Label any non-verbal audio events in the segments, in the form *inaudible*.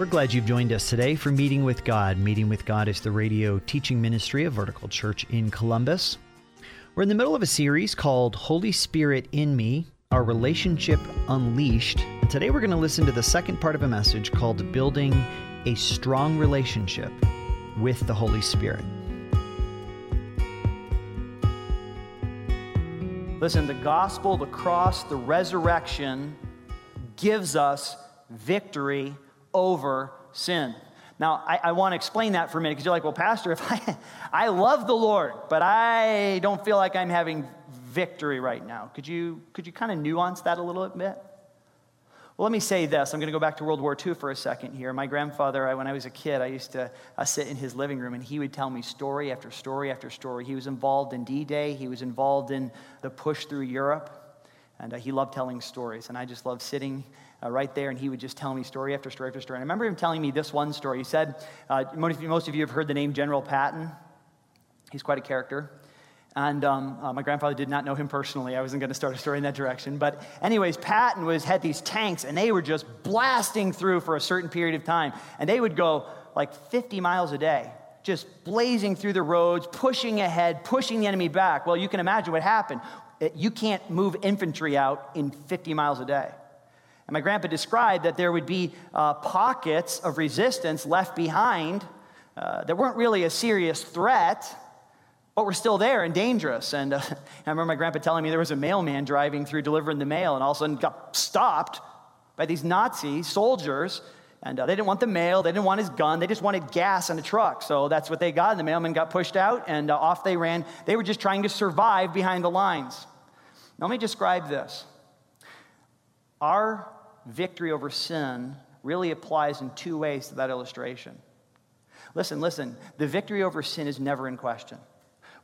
We're glad you've joined us today for Meeting with God. Meeting with God is the radio teaching ministry of Vertical Church in Columbus. We're in the middle of a series called Holy Spirit in Me, Our Relationship Unleashed. And Today we're going to listen to the second part of a message called Building a Strong Relationship with the Holy Spirit. Listen, the gospel, the cross, the resurrection gives us victory over sin. Now, I, I want to explain that for a minute because you're like, well, Pastor, if *laughs* I, I love the Lord, but I don't feel like I'm having victory right now. Could you, could you kind of nuance that a little bit? Well, let me say this. I'm going to go back to World War II for a second here. My grandfather, I, when I was a kid, I used to uh, sit in his living room and he would tell me story after story after story. He was involved in D Day, he was involved in the push through Europe, and uh, he loved telling stories. And I just loved sitting uh, right there, and he would just tell me story after story after story. And I remember him telling me this one story. He said, uh, most, of you, have heard the name General Patton. He's quite a character. And um, uh, my grandfather did not know him personally. I wasn't going to start a story in that direction. But, anyways, Patton was, had these tanks, and they were just blasting through for a certain period of time. And they would go like 50 miles a day, just blazing through the roads, pushing ahead, pushing the enemy back. Well, you can imagine what happened. It, you can't move infantry out in 50 miles a day. And my grandpa described that there would be uh, pockets of resistance left behind uh, that weren't really a serious threat, but were still there and dangerous. And uh, *laughs* I remember my grandpa telling me there was a mailman driving through delivering the mail and all of a sudden got stopped by these Nazi soldiers. And uh, they didn't want the mail, they didn't want his gun, they just wanted gas in a truck. So that's what they got. And the mailman got pushed out and uh, off they ran. They were just trying to survive behind the lines. Now, let me describe this. Our victory over sin really applies in two ways to that illustration. Listen, listen, the victory over sin is never in question.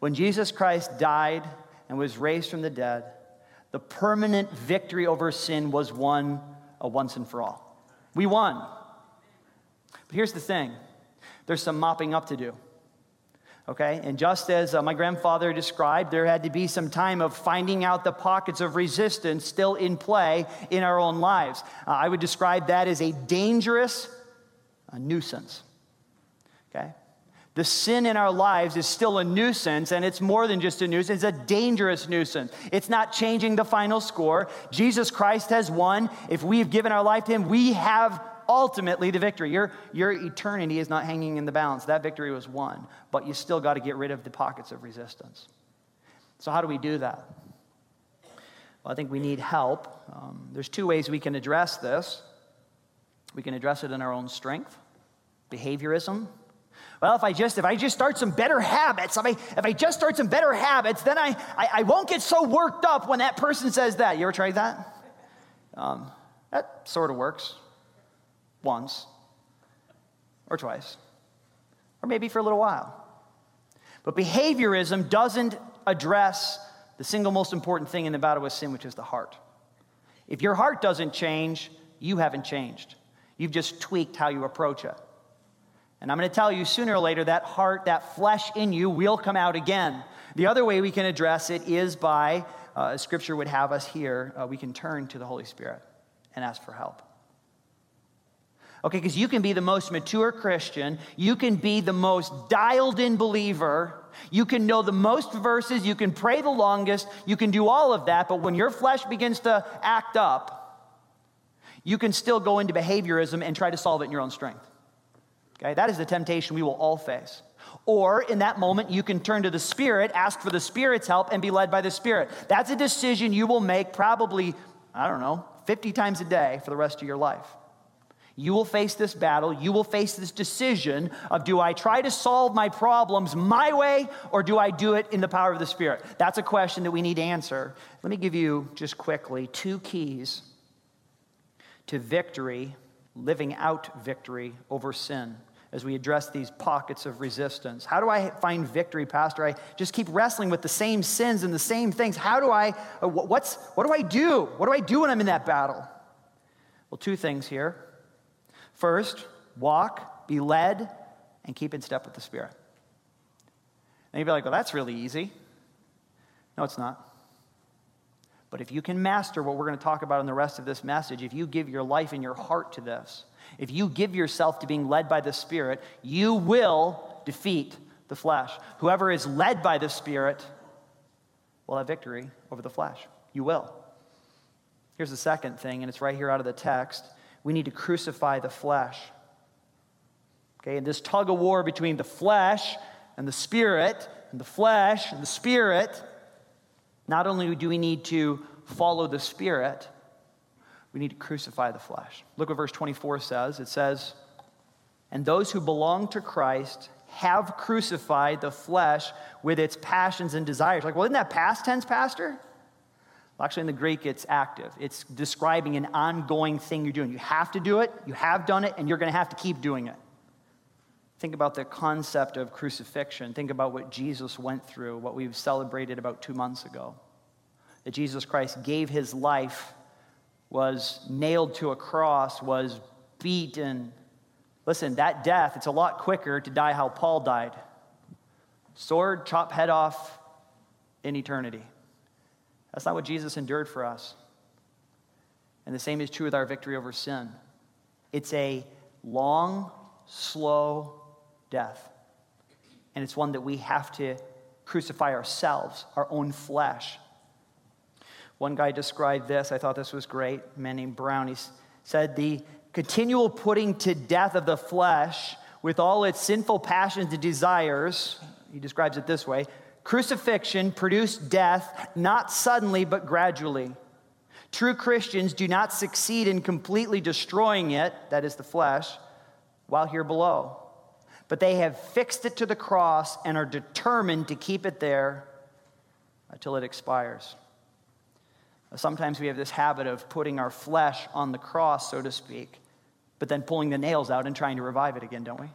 When Jesus Christ died and was raised from the dead, the permanent victory over sin was won a once and for all. We won. But here's the thing there's some mopping up to do. Okay? And just as uh, my grandfather described, there had to be some time of finding out the pockets of resistance still in play in our own lives. Uh, I would describe that as a dangerous a nuisance. Okay? The sin in our lives is still a nuisance, and it's more than just a nuisance, it's a dangerous nuisance. It's not changing the final score. Jesus Christ has won. If we've given our life to Him, we have ultimately the victory. Your, your eternity is not hanging in the balance. That victory was won, but you still got to get rid of the pockets of resistance. So, how do we do that? Well, I think we need help. Um, there's two ways we can address this. We can address it in our own strength, behaviorism. Well, if I just if I just start some better habits, if I if I just start some better habits, then I I, I won't get so worked up when that person says that. You ever tried that? Um, that sort of works once or twice, or maybe for a little while. But behaviorism doesn't address the single most important thing in the battle with sin, which is the heart. If your heart doesn't change, you haven't changed. You've just tweaked how you approach it. And I'm going to tell you sooner or later that heart, that flesh in you will come out again. The other way we can address it is by, uh, as scripture would have us here, uh, we can turn to the Holy Spirit and ask for help. Okay, because you can be the most mature Christian, you can be the most dialed in believer, you can know the most verses, you can pray the longest, you can do all of that, but when your flesh begins to act up, you can still go into behaviorism and try to solve it in your own strength. Okay, that is the temptation we will all face. Or in that moment, you can turn to the Spirit, ask for the Spirit's help, and be led by the Spirit. That's a decision you will make probably, I don't know, 50 times a day for the rest of your life. You will face this battle. You will face this decision of do I try to solve my problems my way or do I do it in the power of the Spirit? That's a question that we need to answer. Let me give you just quickly two keys to victory, living out victory over sin as we address these pockets of resistance. How do I find victory, Pastor? I just keep wrestling with the same sins and the same things. How do I, uh, what's, what do I do? What do I do when I'm in that battle? Well, two things here. First, walk, be led, and keep in step with the Spirit. And you'd be like, well, that's really easy. No, it's not. But if you can master what we're going to talk about in the rest of this message, if you give your life and your heart to this, If you give yourself to being led by the Spirit, you will defeat the flesh. Whoever is led by the Spirit will have victory over the flesh. You will. Here's the second thing, and it's right here out of the text. We need to crucify the flesh. Okay, and this tug of war between the flesh and the spirit, and the flesh and the spirit, not only do we need to follow the spirit, we need to crucify the flesh. Look what verse 24 says. It says, And those who belong to Christ have crucified the flesh with its passions and desires. Like, well, isn't that past tense, Pastor? Actually, in the Greek, it's active. It's describing an ongoing thing you're doing. You have to do it, you have done it, and you're going to have to keep doing it. Think about the concept of crucifixion. Think about what Jesus went through, what we've celebrated about two months ago. That Jesus Christ gave his life, was nailed to a cross, was beaten. Listen, that death, it's a lot quicker to die how Paul died sword, chop head off in eternity. That's not what Jesus endured for us. And the same is true with our victory over sin. It's a long, slow death. And it's one that we have to crucify ourselves, our own flesh. One guy described this, I thought this was great, a man named Brown. He said, The continual putting to death of the flesh with all its sinful passions and desires, he describes it this way crucifixion produced death not suddenly but gradually. True Christians do not succeed in completely destroying it, that is the flesh, while here below but they have fixed it to the cross and are determined to keep it there until it expires. Sometimes we have this habit of putting our flesh on the cross, so to speak, but then pulling the nails out and trying to revive it again, don't we?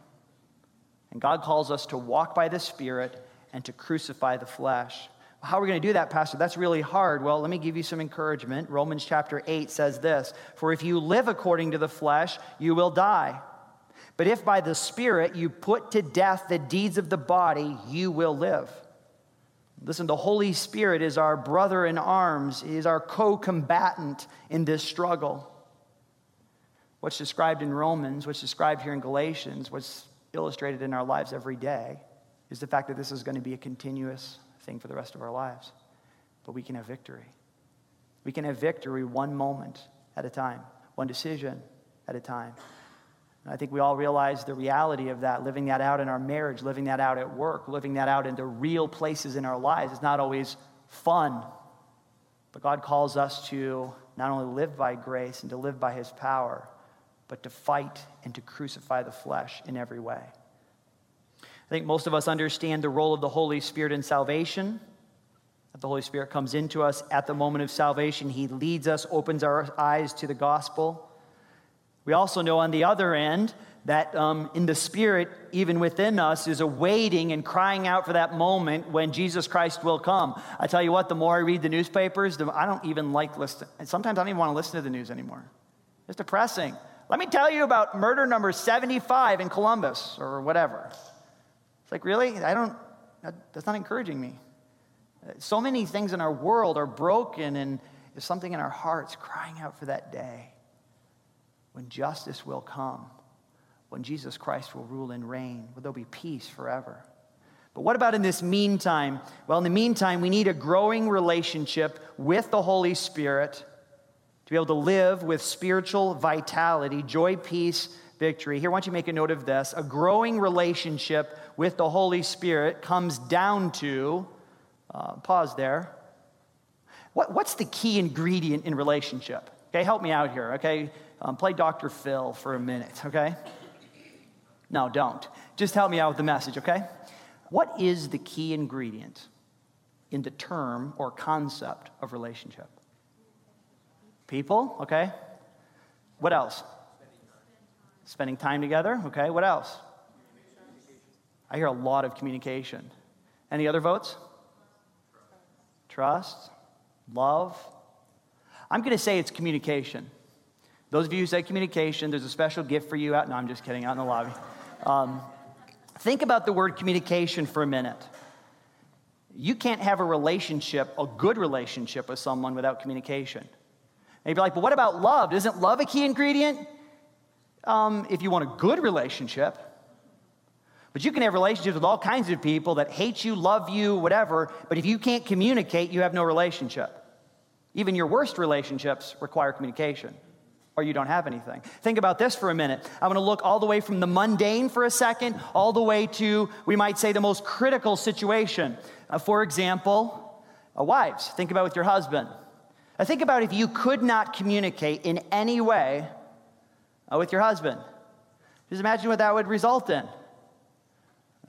And God calls us to walk by the Spirit and to crucify the flesh. How are we going to do that, Pastor? That's really hard. Well, let me give you some encouragement. Romans chapter 8 says this For if you live according to the flesh, you will die. But if by the Spirit you put to death the deeds of the body, you will live. Listen, the Holy Spirit is our brother in arms, he is our co combatant in this struggle. What's described in Romans, what's described here in Galatians, what's illustrated in our lives every day is the fact that this is going to be a continuous thing for the rest of our lives. But we can have victory. We can have victory one moment at a time, one decision at a time. I think we all realize the reality of that, living that out in our marriage, living that out at work, living that out into real places in our lives. It's not always fun. But God calls us to not only live by grace and to live by his power, but to fight and to crucify the flesh in every way. I think most of us understand the role of the Holy Spirit in salvation. That the Holy Spirit comes into us at the moment of salvation. He leads us, opens our eyes to the gospel. We also know on the other end that um, in the Spirit, even within us, is awaiting and crying out for that moment when Jesus Christ will come. I tell you what, the more I read the newspapers, the, I don't even like listening. Sometimes I don't even want to listen to the news anymore. It's depressing. Let me tell you about murder number 75 in Columbus or whatever. It's like, really? I don't, that, that's not encouraging me. So many things in our world are broken, and there's something in our hearts crying out for that day when justice will come, when Jesus Christ will rule and reign, where there'll be peace forever. But what about in this meantime? Well, in the meantime, we need a growing relationship with the Holy Spirit to be able to live with spiritual vitality, joy, peace, victory. Here, I want you make a note of this. A growing relationship with the Holy Spirit comes down to, uh, pause there. What, what's the key ingredient in relationship? Okay, help me out here, okay? Um, play Dr. Phil for a minute, okay? No, don't. Just help me out with the message, okay? What is the key ingredient in the term or concept of relationship? People, okay? What else? Spending time together, okay? What else? I hear a lot of communication. Any other votes? Trust, love. I'm going to say it's communication. Those of you who say communication, there's a special gift for you out. No, I'm just kidding, out in the lobby. Um, think about the word communication for a minute. You can't have a relationship, a good relationship with someone without communication. And you'd be like, but what about love? Isn't love a key ingredient? um, if you want a good relationship. But you can have relationships with all kinds of people that hate you, love you, whatever, but if you can't communicate, you have no relationship. Even your worst relationships require communication, or you don't have anything. Think about this for a minute. I'm going to look all the way from the mundane for a second, all the way to, we might say, the most critical situation. Uh, for example, uh, wives, think about with your husband. Uh, think about if you could not communicate in any way uh, with your husband. Just imagine what that would result in.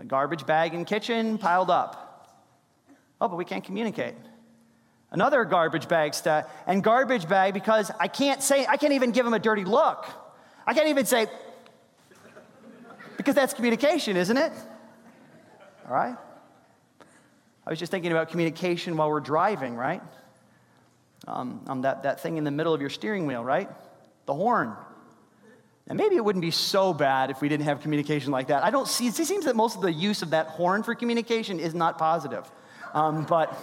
Garbage bag in kitchen piled up. Oh, but we can't communicate. Another garbage bag stat, and garbage bag because I can't say, I can't even give him a dirty look. I can't even say, because that's communication, isn't it? All right? I was just thinking about communication while we're driving, right? Um, um, that, that thing in the middle of your steering wheel, right? The horn. And maybe it wouldn't be so bad if we didn't have communication like that. I don't see, it seems that most of the use of that horn for communication is not positive. Um, but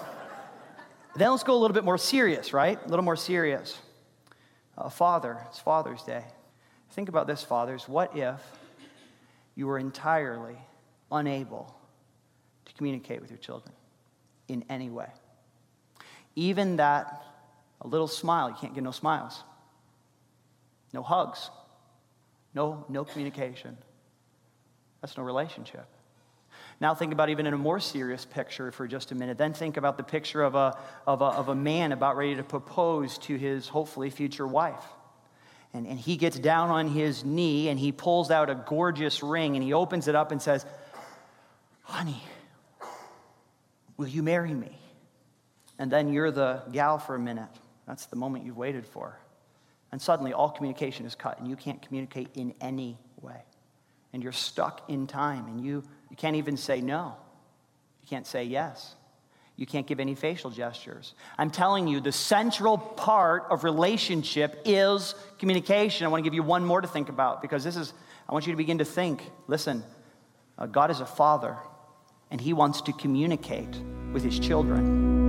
then let's go a little bit more serious, right? A little more serious. Uh, Father, it's Father's Day. Think about this, fathers. What if you were entirely unable to communicate with your children in any way? Even that, a little smile, you can't get no smiles, no hugs no, no communication. That's no relationship. Now, think about even in a more serious picture for just a minute. Then think about the picture of a, of a, of a man about ready to propose to his hopefully future wife. And, and he gets down on his knee and he pulls out a gorgeous ring and he opens it up and says, Honey, will you marry me? And then you're the gal for a minute. That's the moment you've waited for. And suddenly all communication is cut and you can't communicate in any way. And you're stuck in time and you, you can't even say no. You can't say yes. You can't give any facial gestures. I'm telling you, the central part of relationship is communication. I want to give you one more to think about because this is, I want you to begin to think. Listen, uh, God is a father and he wants to communicate with his children.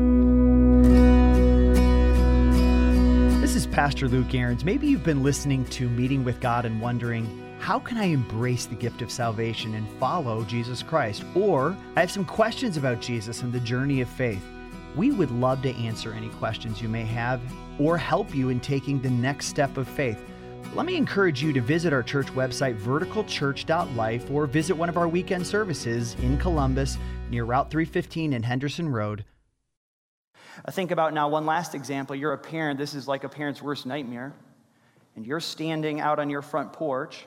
This is Pastor Luke Ahrens. Maybe you've been listening to Meeting with God and wondering, how can I embrace the gift of salvation and follow Jesus Christ? Or I have some questions about Jesus and the journey of faith. We would love to answer any questions you may have or help you in taking the next step of faith. Let me encourage you to visit our church website, verticalchurch.life, or visit one of our weekend services in Columbus near Route 315 and Henderson Road. I think about now one last example. You're a parent. This is like a parent's worst nightmare. And you're standing out on your front porch,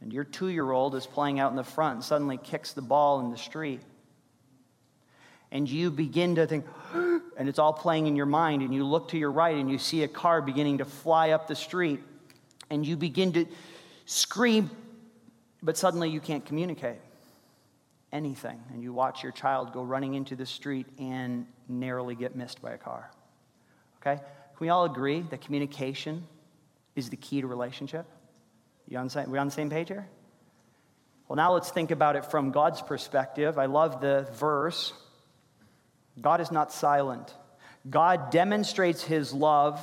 and your two year old is playing out in the front and suddenly kicks the ball in the street. And you begin to think, *gasps* and it's all playing in your mind, and you look to your right and you see a car beginning to fly up the street, and you begin to scream, but suddenly you can't communicate anything, and you watch your child go running into the street and narrowly get missed by a car. Okay? Can we all agree that communication is the key to relationship? You on, we on the same page here? Well, now let's think about it from God's perspective. I love the verse. God is not silent. God demonstrates his love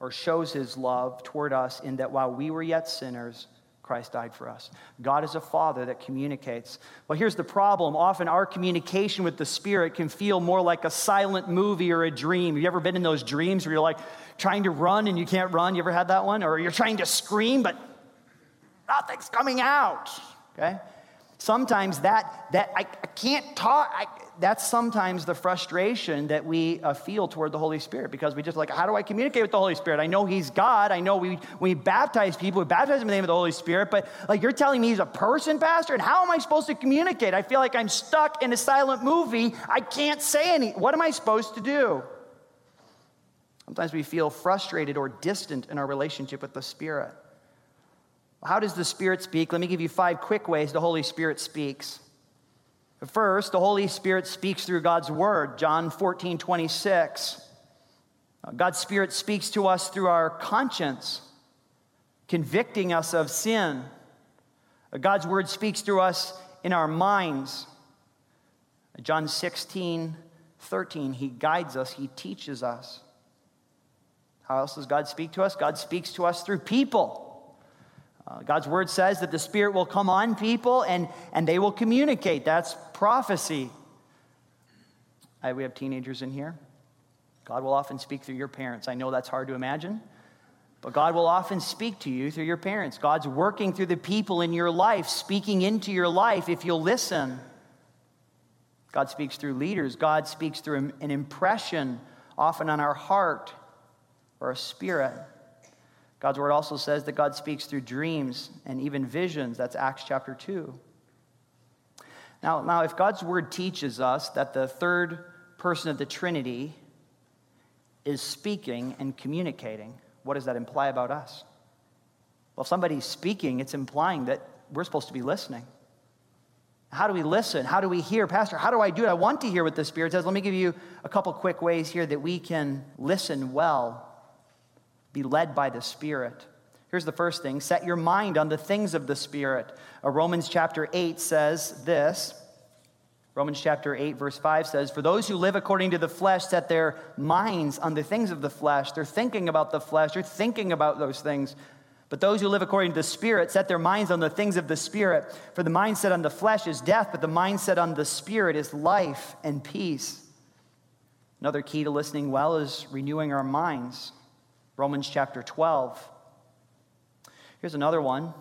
or shows his love toward us in that while we were yet sinners, Christ died for us. God is a father that communicates. Well, here's the problem. Often our communication with the Spirit can feel more like a silent movie or a dream. Have you ever been in those dreams where you're like trying to run and you can't run? You ever had that one? Or you're trying to scream, but nothing's coming out. Okay? Sometimes that, that I, I can't talk. I, that's sometimes the frustration that we uh, feel toward the Holy Spirit because we just like, how do I communicate with the Holy Spirit? I know He's God. I know we, we baptize people, we baptize in the name of the Holy Spirit, but like you're telling me He's a person, Pastor, and how am I supposed to communicate? I feel like I'm stuck in a silent movie. I can't say any. What am I supposed to do? Sometimes we feel frustrated or distant in our relationship with the Spirit. How does the Spirit speak? Let me give you five quick ways the Holy Spirit speaks. First, the Holy Spirit speaks through God's Word, John 14, 26. Uh, God's Spirit speaks to us through our conscience, convicting us of sin. Uh, God's Word speaks through us in our minds. Uh, John 16, 13, He guides us, He teaches us. How else does God speak to us? God speaks to us through people. Uh, God's word says that the Spirit will come on people and, and they will communicate. That's prophecy. I, we have teenagers in here. God will often speak through your parents. I know that's hard to imagine, but God will often speak to you through your parents. God's working through the people in your life, speaking into your life if you'll listen. God speaks through leaders. God speaks through an impression, often on our heart or a spirit. God's word also says that God speaks through dreams and even visions. That's Acts chapter 2. Now, now, if God's word teaches us that the third person of the Trinity is speaking and communicating, what does that imply about us? Well, if somebody's speaking, it's implying that we're supposed to be listening. How do we listen? How do we hear? Pastor, how do I do it? I want to hear what the Spirit says. Let me give you a couple quick ways here that we can listen well, be led by the Spirit. Here's the first thing set your mind on the things of the Spirit. Uh, Romans chapter 8 says this. Romans chapter 8, verse 5 says, For those who live according to the flesh set their minds on the things of the flesh. They're thinking about the flesh, they're thinking about those things. But those who live according to the Spirit set their minds on the things of the Spirit. For the mindset on the flesh is death, but the mindset on the Spirit is life and peace. Another key to listening well is renewing our minds. Romans chapter 12. Here's another one.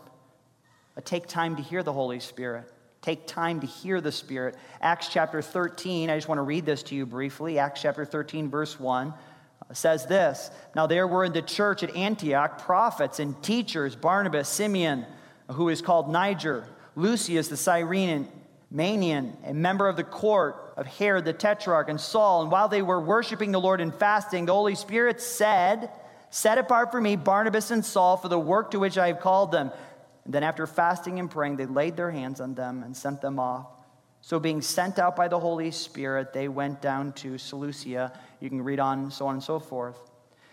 Take time to hear the Holy Spirit. Take time to hear the Spirit. Acts chapter 13, I just want to read this to you briefly. Acts chapter 13, verse 1 uh, says this Now there were in the church at Antioch prophets and teachers Barnabas, Simeon, who is called Niger, Lucius the Cyrenian, Manaen, a member of the court of Herod the Tetrarch, and Saul. And while they were worshiping the Lord and fasting, the Holy Spirit said, Set apart for me Barnabas and Saul for the work to which I have called them. And then, after fasting and praying, they laid their hands on them and sent them off. So, being sent out by the Holy Spirit, they went down to Seleucia. You can read on, so on and so forth.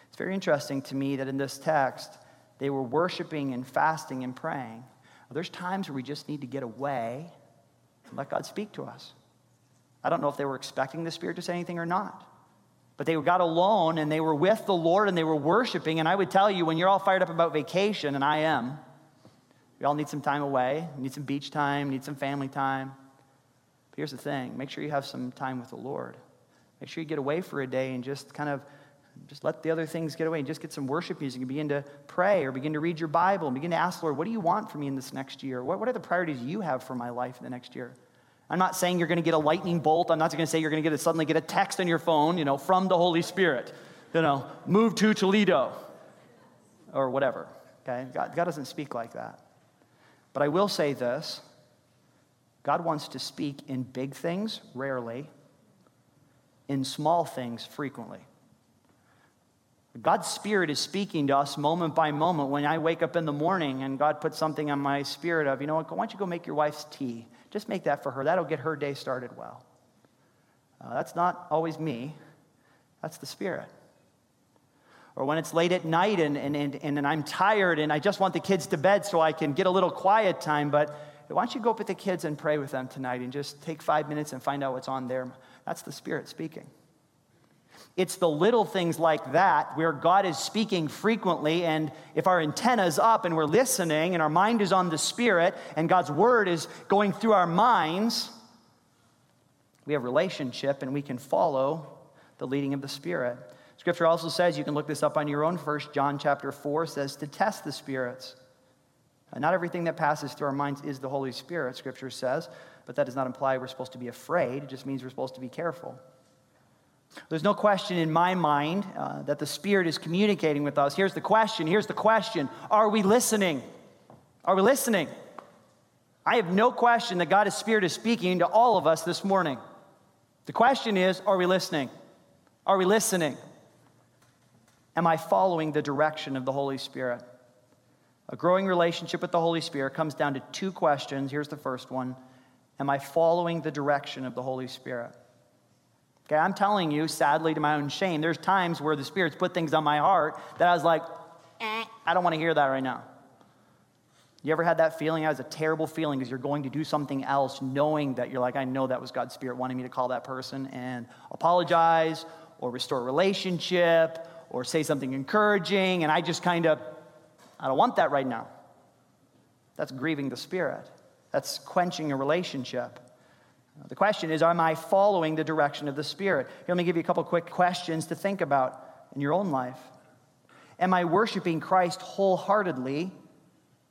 It's very interesting to me that in this text, they were worshiping and fasting and praying. There's times where we just need to get away and let God speak to us. I don't know if they were expecting the Spirit to say anything or not. But they got alone and they were with the Lord and they were worshiping. And I would tell you, when you're all fired up about vacation, and I am, we all need some time away. We need some beach time, need some family time. But here's the thing make sure you have some time with the Lord. Make sure you get away for a day and just kind of just let the other things get away and just get some worship music and begin to pray or begin to read your Bible and begin to ask Lord, what do you want from me in this next year? What, what are the priorities you have for my life in the next year? I'm not saying you're going to get a lightning bolt. I'm not going to say you're going to get a, suddenly get a text on your phone, you know, from the Holy Spirit. You know, move to Toledo or whatever. Okay? God, God doesn't speak like that. But I will say this God wants to speak in big things, rarely, in small things, frequently. God's Spirit is speaking to us moment by moment. When I wake up in the morning and God puts something on my spirit of, you know what, why don't you go make your wife's tea? Just make that for her. That'll get her day started well. Uh, that's not always me, that's the Spirit. Or when it's late at night and, and, and, and I'm tired and I just want the kids to bed so I can get a little quiet time, but why don't you go up with the kids and pray with them tonight and just take five minutes and find out what's on there? That's the Spirit speaking. It's the little things like that where God is speaking frequently, and if our antenna's up and we're listening and our mind is on the Spirit and God's Word is going through our minds, we have relationship and we can follow the leading of the Spirit. Scripture also says, you can look this up on your own, First John chapter 4 says to test the spirits. Not everything that passes through our minds is the Holy Spirit, Scripture says, but that does not imply we're supposed to be afraid. It just means we're supposed to be careful. There's no question in my mind uh, that the Spirit is communicating with us. Here's the question. Here's the question Are we listening? Are we listening? I have no question that God's Spirit is speaking to all of us this morning. The question is Are we listening? Are we listening? Am I following the direction of the Holy Spirit? A growing relationship with the Holy Spirit comes down to two questions. Here's the first one Am I following the direction of the Holy Spirit? Okay, I'm telling you, sadly, to my own shame, there's times where the Spirit's put things on my heart that I was like, eh, I don't want to hear that right now. You ever had that feeling? That was a terrible feeling because you're going to do something else knowing that you're like, I know that was God's Spirit wanting me to call that person and apologize or restore relationship or say something encouraging, and I just kind of, I don't want that right now. That's grieving the Spirit, that's quenching a relationship. The question is, am I following the direction of the Spirit? Here, let me give you a couple quick questions to think about in your own life. Am I worshiping Christ wholeheartedly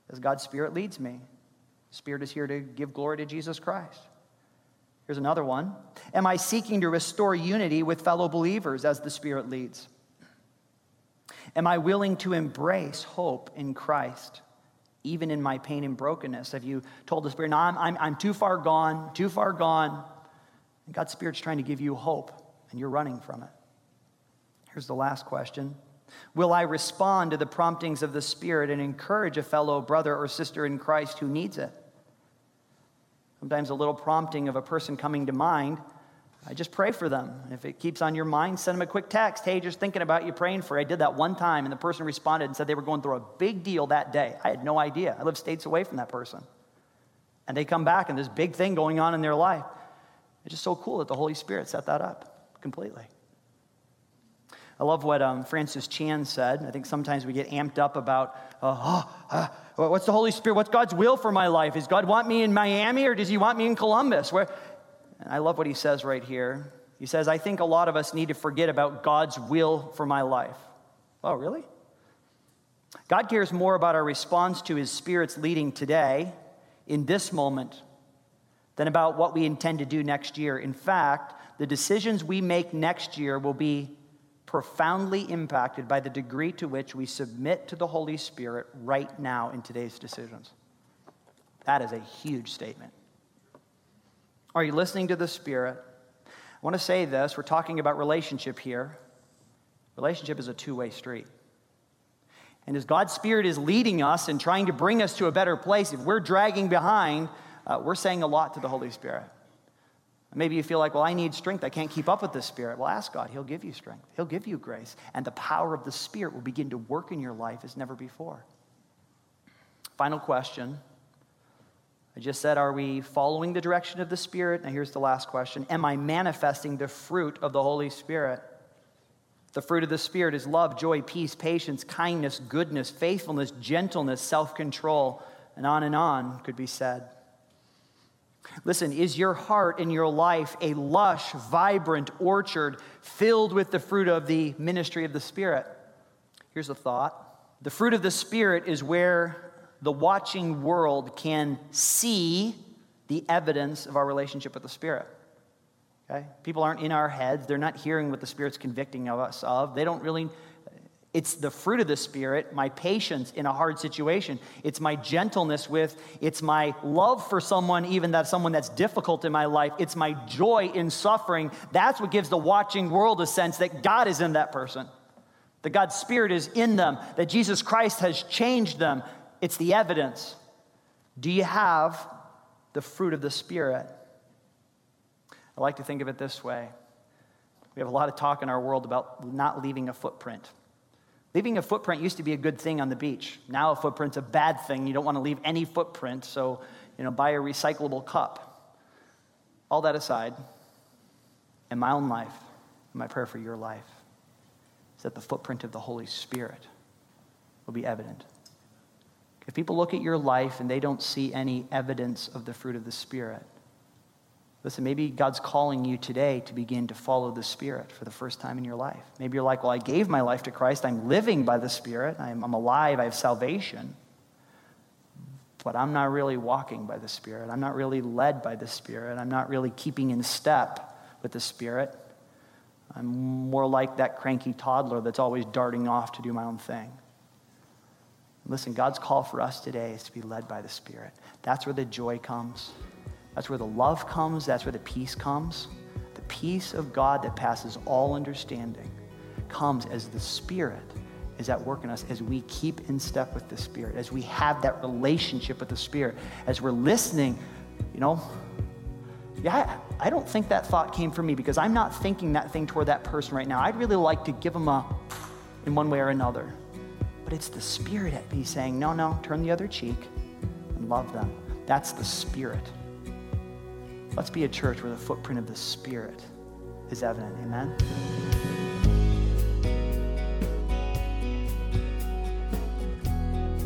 as God's Spirit leads me? The Spirit is here to give glory to Jesus Christ. Here's another one Am I seeking to restore unity with fellow believers as the Spirit leads? Am I willing to embrace hope in Christ, even in my pain and brokenness? Have you told the Spirit, no, I'm, I'm, I'm too far gone, too far gone? And God's Spirit's trying to give you hope, and you're running from it. Here's the last question Will I respond to the promptings of the Spirit and encourage a fellow brother or sister in Christ who needs it? Sometimes a little prompting of a person coming to mind, I just pray for them. If it keeps on your mind, send them a quick text. Hey, just thinking about you, praying for you. I did that one time, and the person responded and said they were going through a big deal that day. I had no idea. I live states away from that person. And they come back, and this big thing going on in their life. It's just so cool that the Holy Spirit set that up completely. I love what um, Francis Chan said. I think sometimes we get amped up about, uh, oh, uh, what's the Holy Spirit? What's God's will for my life? Does God want me in Miami or does He want me in Columbus? Where, and I love what he says right here. He says, I think a lot of us need to forget about God's will for my life. Oh, really? God cares more about our response to His Spirit's leading today, in this moment, than about what we intend to do next year. In fact, the decisions we make next year will be profoundly impacted by the degree to which we submit to the Holy Spirit right now in today's decisions. That is a huge statement. Are you listening to the Spirit? I want to say this. We're talking about relationship here. Relationship is a two way street. And as God's Spirit is leading us and trying to bring us to a better place, if we're dragging behind, uh, we're saying a lot to the Holy Spirit. Maybe you feel like, well, I need strength. I can't keep up with this Spirit. Well, ask God. He'll give you strength, He'll give you grace. And the power of the Spirit will begin to work in your life as never before. Final question. I just said, are we following the direction of the Spirit? Now, here's the last question Am I manifesting the fruit of the Holy Spirit? The fruit of the Spirit is love, joy, peace, patience, kindness, goodness, faithfulness, gentleness, self control, and on and on could be said. Listen, is your heart and your life a lush, vibrant orchard filled with the fruit of the ministry of the Spirit? Here's a thought the fruit of the Spirit is where the watching world can see the evidence of our relationship with the Spirit. Okay? People aren't in our heads, they're not hearing what the Spirit's convicting of us of. They don't really it's the fruit of the Spirit, my patience in a hard situation. It's my gentleness with, it's my love for someone, even that someone that's difficult in my life. It's my joy in suffering. That's what gives the watching world a sense that God is in that person, that God's Spirit is in them, that Jesus Christ has changed them. It's the evidence. Do you have the fruit of the Spirit? I like to think of it this way. We have a lot of talk in our world about not leaving a footprint. Leaving a footprint used to be a good thing on the beach. Now a footprint's a bad thing. You don't want to leave any footprint, so you know, buy a recyclable cup. All that aside, in my own life, my prayer for your life is that the footprint of the Holy Spirit will be evident. If people look at your life and they don't see any evidence of the fruit of the Spirit, Listen, maybe God's calling you today to begin to follow the Spirit for the first time in your life. Maybe you're like, well, I gave my life to Christ. I'm living by the Spirit. I'm, I'm alive. I have salvation. But I'm not really walking by the Spirit. I'm not really led by the Spirit. I'm not really keeping in step with the Spirit. I'm more like that cranky toddler that's always darting off to do my own thing. Listen, God's call for us today is to be led by the Spirit. That's where the joy comes. That's where the love comes, that's where the peace comes. The peace of God that passes all understanding comes as the Spirit is at work in us as we keep in step with the Spirit, as we have that relationship with the Spirit, as we're listening, you know. Yeah, I, don't think that thought came from me because I'm not thinking that thing toward that person right now. I'd really like to give them a in one way or another. But it's the Spirit at me saying, no, no, turn the other cheek and love them. That's the Spirit. Let's be a church where the footprint of the Spirit is evident. Amen.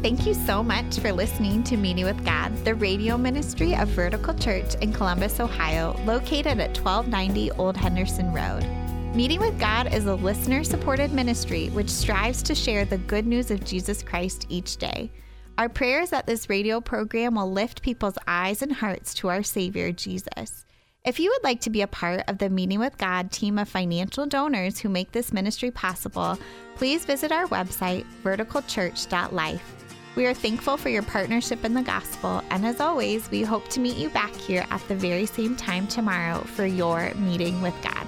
Thank you so much for listening to Meeting with God, the radio ministry of Vertical Church in Columbus, Ohio, located at 1290 Old Henderson Road. Meeting with God is a listener supported ministry which strives to share the good news of Jesus Christ each day. Our prayer is that this radio program will lift people's eyes and hearts to our Savior, Jesus. If you would like to be a part of the Meeting with God team of financial donors who make this ministry possible, please visit our website, verticalchurch.life. We are thankful for your partnership in the gospel, and as always, we hope to meet you back here at the very same time tomorrow for your meeting with God.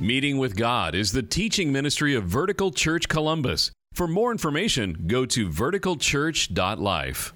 Meeting with God is the teaching ministry of Vertical Church Columbus. For more information, go to verticalchurch.life.